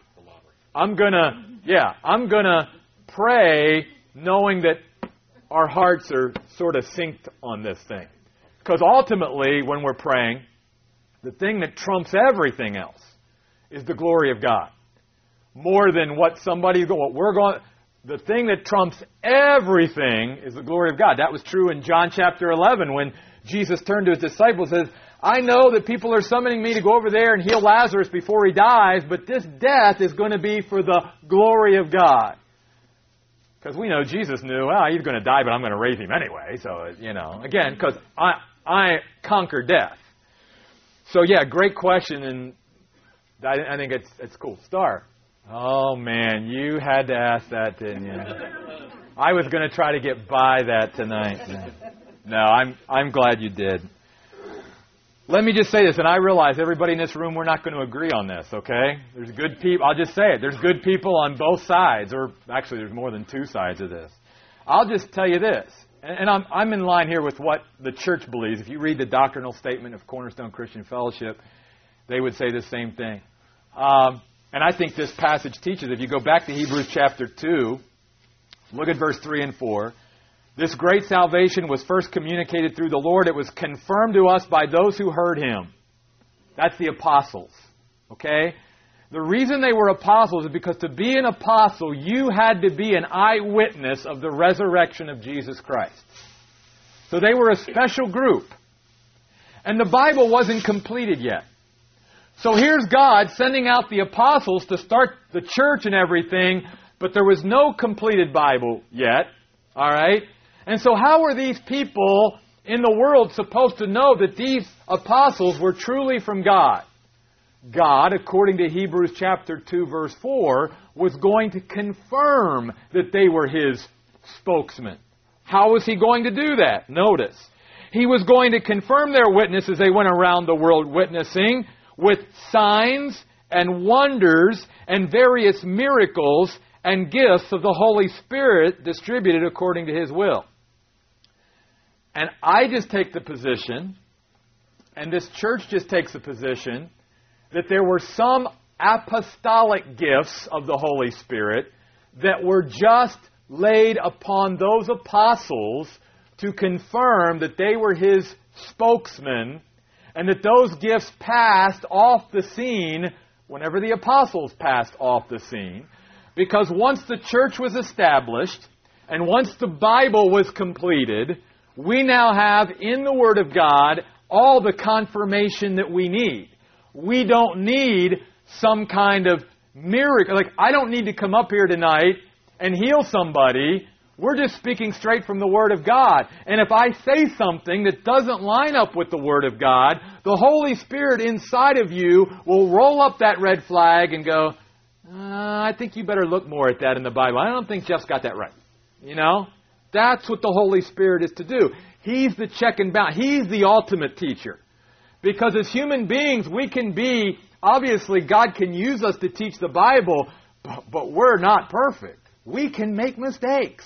I'm going to, yeah, I'm going to pray knowing that our hearts are sort of synced on this thing. Because ultimately, when we're praying, the thing that trumps everything else is the glory of God. More than what somebody, what we're going, the thing that trumps everything is the glory of God. That was true in John chapter 11 when Jesus turned to his disciples and says, I know that people are summoning me to go over there and heal Lazarus before he dies, but this death is going to be for the glory of God. Because we know Jesus knew, well, he's going to die, but I'm going to raise him anyway. So, you know, again, because I, I conquer death. So, yeah, great question, and I, I think it's, it's cool. Star. Oh, man, you had to ask that, didn't you? I was going to try to get by that tonight. No, I'm, I'm glad you did. Let me just say this, and I realize everybody in this room, we're not going to agree on this, okay? There's good people, I'll just say it, there's good people on both sides, or actually, there's more than two sides of this. I'll just tell you this and, and I'm, I'm in line here with what the church believes. If you read the doctrinal statement of Cornerstone Christian Fellowship, they would say the same thing. Um, and I think this passage teaches, if you go back to Hebrews chapter 2, look at verse 3 and 4. This great salvation was first communicated through the Lord. It was confirmed to us by those who heard him. That's the apostles. Okay? The reason they were apostles is because to be an apostle, you had to be an eyewitness of the resurrection of Jesus Christ. So they were a special group. And the Bible wasn't completed yet. So here's God sending out the apostles to start the church and everything, but there was no completed Bible yet. All right? And so how are these people in the world supposed to know that these apostles were truly from God? God, according to Hebrews chapter 2 verse 4, was going to confirm that they were his spokesmen. How was he going to do that? Notice. He was going to confirm their witness as they went around the world witnessing with signs and wonders and various miracles and gifts of the Holy Spirit distributed according to his will. And I just take the position, and this church just takes the position, that there were some apostolic gifts of the Holy Spirit that were just laid upon those apostles to confirm that they were his spokesmen and that those gifts passed off the scene whenever the apostles passed off the scene. Because once the church was established and once the Bible was completed, we now have in the Word of God all the confirmation that we need. We don't need some kind of miracle. Like, I don't need to come up here tonight and heal somebody. We're just speaking straight from the Word of God. And if I say something that doesn't line up with the Word of God, the Holy Spirit inside of you will roll up that red flag and go, uh, I think you better look more at that in the Bible. I don't think Jeff's got that right. You know? That's what the Holy Spirit is to do. He's the check and balance. He's the ultimate teacher. Because as human beings, we can be, obviously, God can use us to teach the Bible, but, but we're not perfect. We can make mistakes.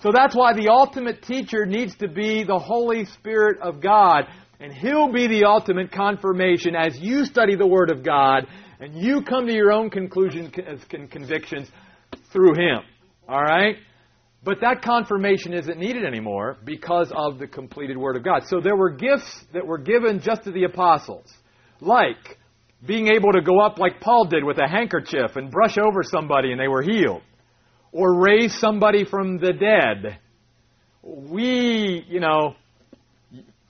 So that's why the ultimate teacher needs to be the Holy Spirit of God. And He'll be the ultimate confirmation as you study the Word of God and you come to your own conclusions and convictions through Him. All right? But that confirmation isn't needed anymore because of the completed Word of God. So there were gifts that were given just to the apostles, like being able to go up like Paul did with a handkerchief and brush over somebody and they were healed, or raise somebody from the dead. We, you know,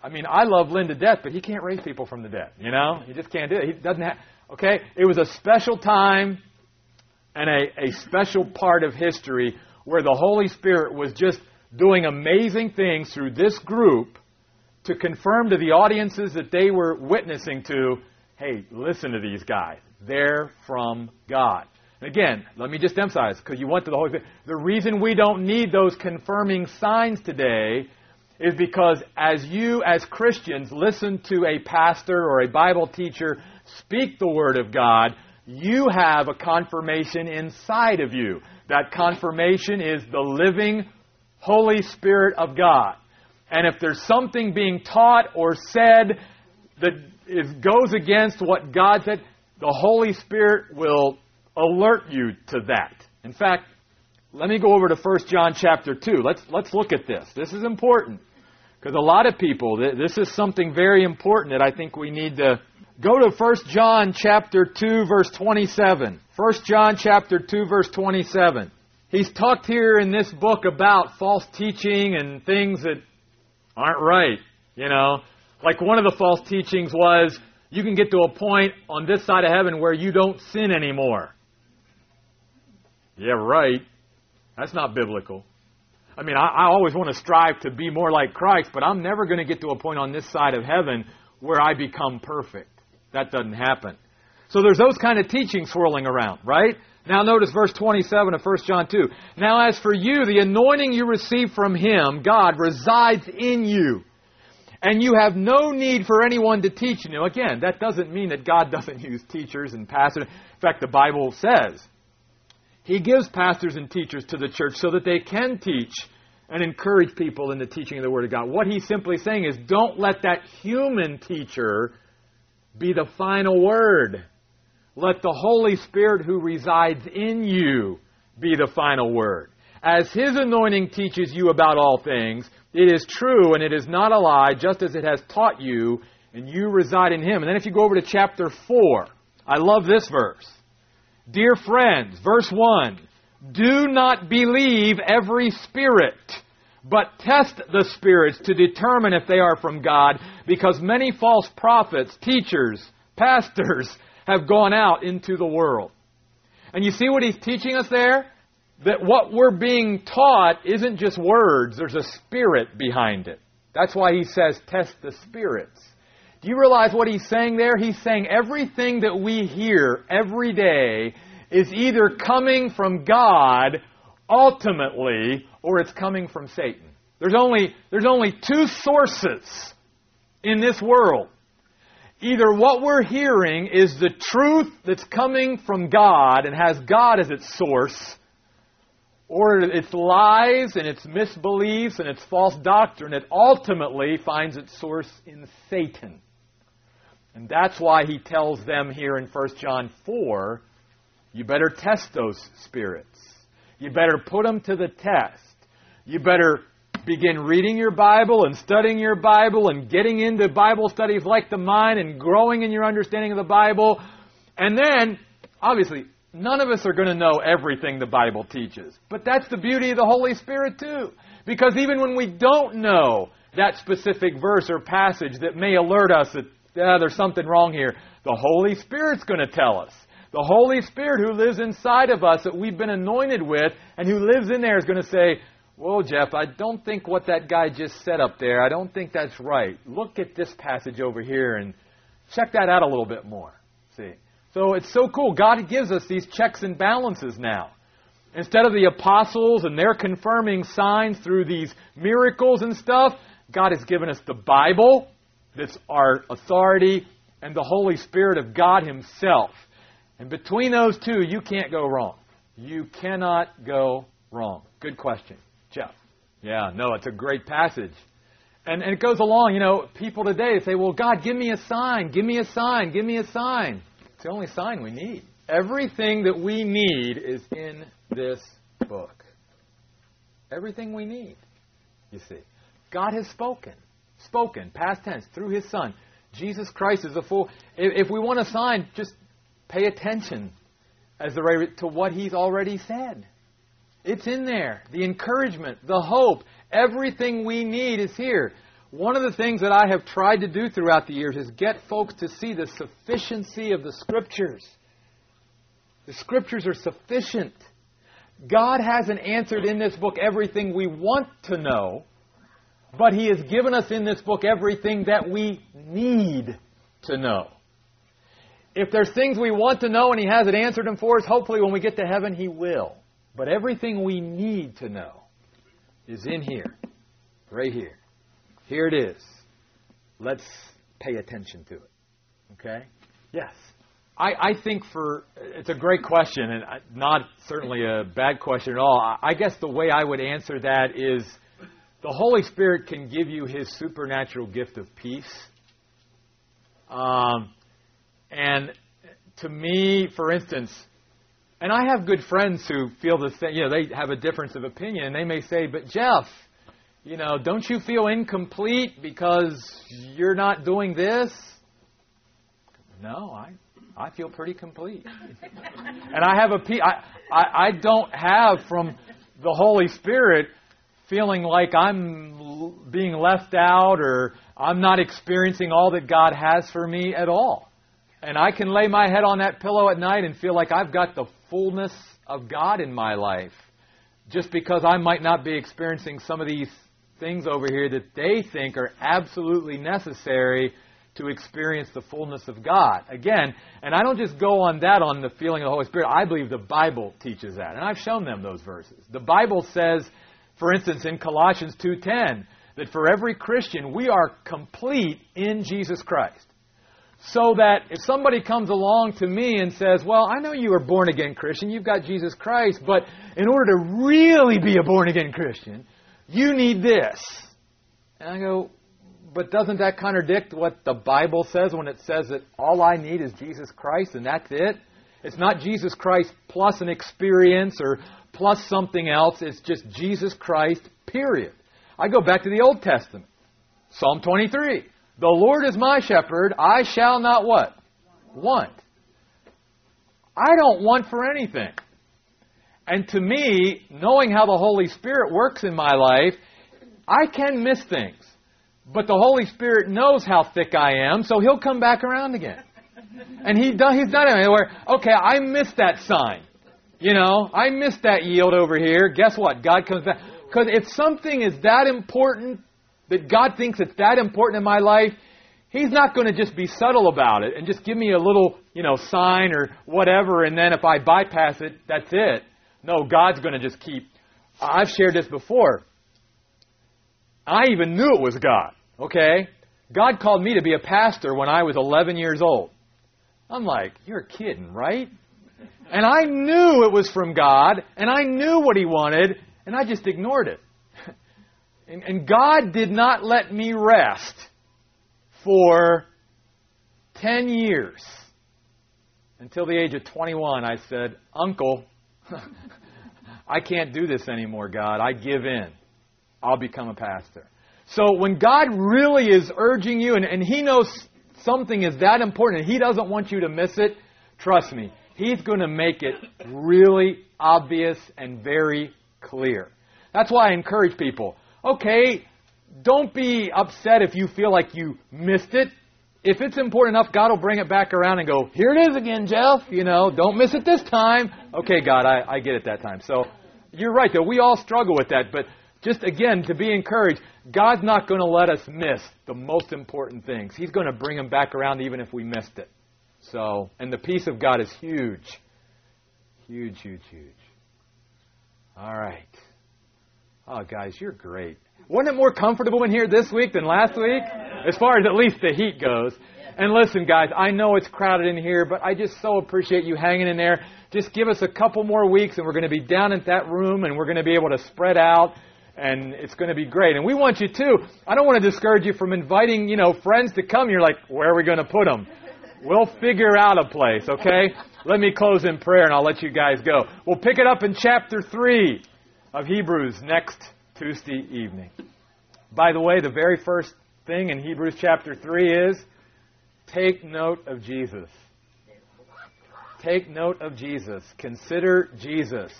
I mean, I love Lynn to death, but he can't raise people from the dead. You know, he just can't do it. He doesn't have. Okay, it was a special time and a, a special part of history where the Holy Spirit was just doing amazing things through this group to confirm to the audiences that they were witnessing to hey, listen to these guys. They're from God. Again, let me just emphasize, because you went to the Holy Spirit. The reason we don't need those confirming signs today is because as you, as Christians, listen to a pastor or a Bible teacher speak the Word of God, you have a confirmation inside of you. That confirmation is the living Holy Spirit of God. And if there's something being taught or said that is, goes against what God said, the Holy Spirit will alert you to that. In fact, let me go over to 1 John chapter 2. Let's, let's look at this. This is important. Because a lot of people, this is something very important that I think we need to go to 1 John chapter 2 verse 27. 1 John chapter 2 verse 27. He's talked here in this book about false teaching and things that aren't right, you know. Like one of the false teachings was you can get to a point on this side of heaven where you don't sin anymore. Yeah, right. That's not biblical. I mean, I, I always want to strive to be more like Christ, but I'm never going to get to a point on this side of heaven where I become perfect. That doesn't happen. So there's those kind of teachings swirling around, right? Now notice verse 27 of 1 John 2. Now as for you, the anointing you receive from Him, God, resides in you. And you have no need for anyone to teach you. Again, that doesn't mean that God doesn't use teachers and pastors. In fact, the Bible says He gives pastors and teachers to the church so that they can teach and encourage people in the teaching of the Word of God. What he's simply saying is don't let that human teacher be the final word. Let the Holy Spirit who resides in you be the final word. As His anointing teaches you about all things, it is true and it is not a lie, just as it has taught you, and you reside in Him. And then if you go over to chapter 4, I love this verse. Dear friends, verse 1 Do not believe every spirit, but test the spirits to determine if they are from God, because many false prophets, teachers, pastors have gone out into the world. And you see what he's teaching us there? That what we're being taught isn't just words, there's a spirit behind it. That's why he says, test the spirits. Do you realize what he's saying there? He's saying everything that we hear every day is either coming from God ultimately or it's coming from Satan. There's only, there's only two sources in this world. Either what we're hearing is the truth that's coming from God and has God as its source, or it's lies and it's misbeliefs and it's false doctrine that ultimately finds its source in Satan. And that's why he tells them here in 1 John 4 you better test those spirits. You better put them to the test. You better begin reading your Bible and studying your Bible and getting into Bible studies like the mine and growing in your understanding of the Bible. And then, obviously, none of us are going to know everything the Bible teaches. But that's the beauty of the Holy Spirit, too. Because even when we don't know that specific verse or passage that may alert us that ah, there's something wrong here, the Holy Spirit's going to tell us. The Holy Spirit who lives inside of us that we've been anointed with and who lives in there is going to say, well, Jeff, I don't think what that guy just said up there, I don't think that's right. Look at this passage over here and check that out a little bit more. See? So it's so cool. God gives us these checks and balances now. Instead of the apostles and their confirming signs through these miracles and stuff, God has given us the Bible, that's our authority, and the Holy Spirit of God Himself. And between those two, you can't go wrong. You cannot go wrong. Good question. Jeff. Yeah, no, it's a great passage. And, and it goes along, you know, people today say, well, God, give me a sign, give me a sign, give me a sign. It's the only sign we need. Everything that we need is in this book. Everything we need, you see. God has spoken. Spoken, past tense, through His Son. Jesus Christ is a full. If, we want a sign, just pay attention as the to what He's already said. It's in there. The encouragement, the hope, everything we need is here. One of the things that I have tried to do throughout the years is get folks to see the sufficiency of the Scriptures. The Scriptures are sufficient. God hasn't answered in this book everything we want to know, but He has given us in this book everything that we need to know. If there's things we want to know and He hasn't answered them for us, hopefully when we get to heaven, He will. But everything we need to know is in here, right here. Here it is. Let's pay attention to it. Okay? Yes. I, I think for it's a great question and not certainly a bad question at all. I guess the way I would answer that is the Holy Spirit can give you His supernatural gift of peace. Um, and to me, for instance, and I have good friends who feel the same, you know, they have a difference of opinion. They may say, but Jeff, you know, don't you feel incomplete because you're not doing this? No, I, I feel pretty complete. and I have a, I, I, I don't have from the Holy Spirit feeling like I'm being left out or I'm not experiencing all that God has for me at all. And I can lay my head on that pillow at night and feel like I've got the fullness of God in my life just because I might not be experiencing some of these things over here that they think are absolutely necessary to experience the fullness of God. Again, and I don't just go on that on the feeling of the Holy Spirit. I believe the Bible teaches that. And I've shown them those verses. The Bible says, for instance, in Colossians 2:10, that for every Christian we are complete in Jesus Christ so that if somebody comes along to me and says, Well, I know you are born again Christian, you've got Jesus Christ, but in order to really be a born again Christian, You need this. And I go, but doesn't that contradict what the Bible says when it says that all I need is Jesus Christ and that's it? It's not Jesus Christ plus an experience or plus something else. It's just Jesus Christ, period. I go back to the Old Testament. Psalm 23. The Lord is my shepherd, I shall not what? Want. I don't want for anything. And to me, knowing how the Holy Spirit works in my life, I can miss things. But the Holy Spirit knows how thick I am, so He'll come back around again. And he done, He's done it okay, I missed that sign. You know, I missed that yield over here. Guess what? God comes back. Because if something is that important, that God thinks it's that important in my life, He's not going to just be subtle about it and just give me a little, you know, sign or whatever, and then if I bypass it, that's it. No, God's going to just keep. I've shared this before. I even knew it was God, okay? God called me to be a pastor when I was 11 years old. I'm like, you're kidding, right? And I knew it was from God, and I knew what He wanted, and I just ignored it. And, and God did not let me rest for 10 years. Until the age of 21, I said, Uncle, I can't do this anymore, God. I give in. I'll become a pastor. So when God really is urging you, and, and He knows something is that important, and He doesn't want you to miss it, trust me, He's going to make it really obvious and very clear. That's why I encourage people okay, don't be upset if you feel like you missed it. If it's important enough, God will bring it back around and go, here it is again, Jeff. You know, don't miss it this time. Okay, God, I, I get it that time. So you're right, though. We all struggle with that. But just again, to be encouraged, God's not going to let us miss the most important things. He's going to bring them back around even if we missed it. So, and the peace of God is huge. Huge, huge, huge. All right. Oh, guys, you're great. Wasn't it more comfortable in here this week than last week? As far as at least the heat goes. And listen, guys, I know it's crowded in here, but I just so appreciate you hanging in there. Just give us a couple more weeks, and we're going to be down at that room, and we're going to be able to spread out, and it's going to be great. And we want you too. I don't want to discourage you from inviting, you know, friends to come. You're like, where are we going to put them? We'll figure out a place, okay? Let me close in prayer, and I'll let you guys go. We'll pick it up in chapter 3 of Hebrews next Tuesday evening. By the way, the very first thing in Hebrews chapter 3 is take note of Jesus. Take note of Jesus. Consider Jesus.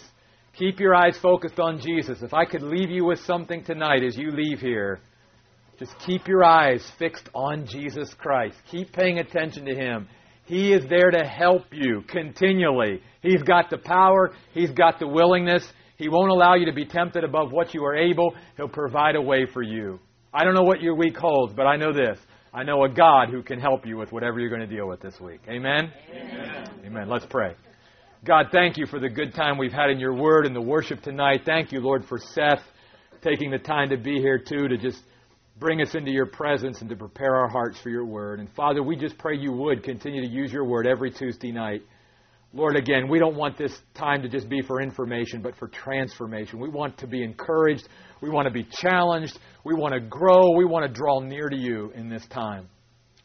Keep your eyes focused on Jesus. If I could leave you with something tonight as you leave here, just keep your eyes fixed on Jesus Christ. Keep paying attention to Him. He is there to help you continually. He's got the power, He's got the willingness, he won't allow you to be tempted above what you are able. He'll provide a way for you. I don't know what your week holds, but I know this. I know a God who can help you with whatever you're going to deal with this week. Amen? Amen. Amen. Let's pray. God, thank you for the good time we've had in your word and the worship tonight. Thank you, Lord, for Seth taking the time to be here, too, to just bring us into your presence and to prepare our hearts for your word. And Father, we just pray you would continue to use your word every Tuesday night. Lord, again, we don't want this time to just be for information, but for transformation. We want to be encouraged. We want to be challenged. We want to grow. We want to draw near to you in this time.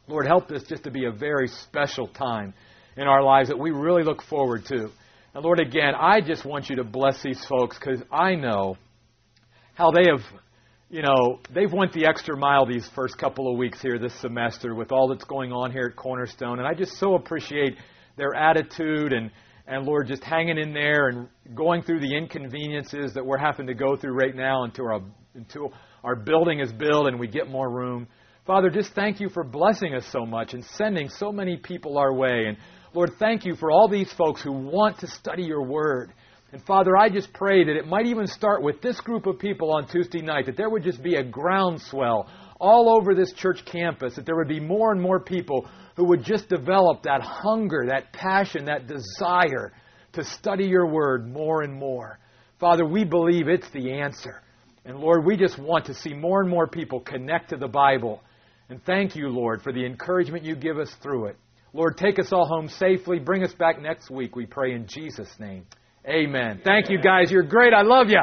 Lord, help this just to be a very special time in our lives that we really look forward to. And Lord, again, I just want you to bless these folks because I know how they have, you know, they've went the extra mile these first couple of weeks here this semester with all that's going on here at Cornerstone. And I just so appreciate their attitude and, and Lord, just hanging in there and going through the inconveniences that we're having to go through right now until our, until our building is built and we get more room. Father, just thank you for blessing us so much and sending so many people our way. And Lord, thank you for all these folks who want to study your word. And Father, I just pray that it might even start with this group of people on Tuesday night, that there would just be a groundswell all over this church campus, that there would be more and more people who would just develop that hunger, that passion, that desire to study your word more and more. Father, we believe it's the answer. And Lord, we just want to see more and more people connect to the Bible. And thank you, Lord, for the encouragement you give us through it. Lord, take us all home safely. Bring us back next week, we pray in Jesus' name. Amen. Thank you, guys. You're great. I love you.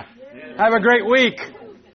Have a great week.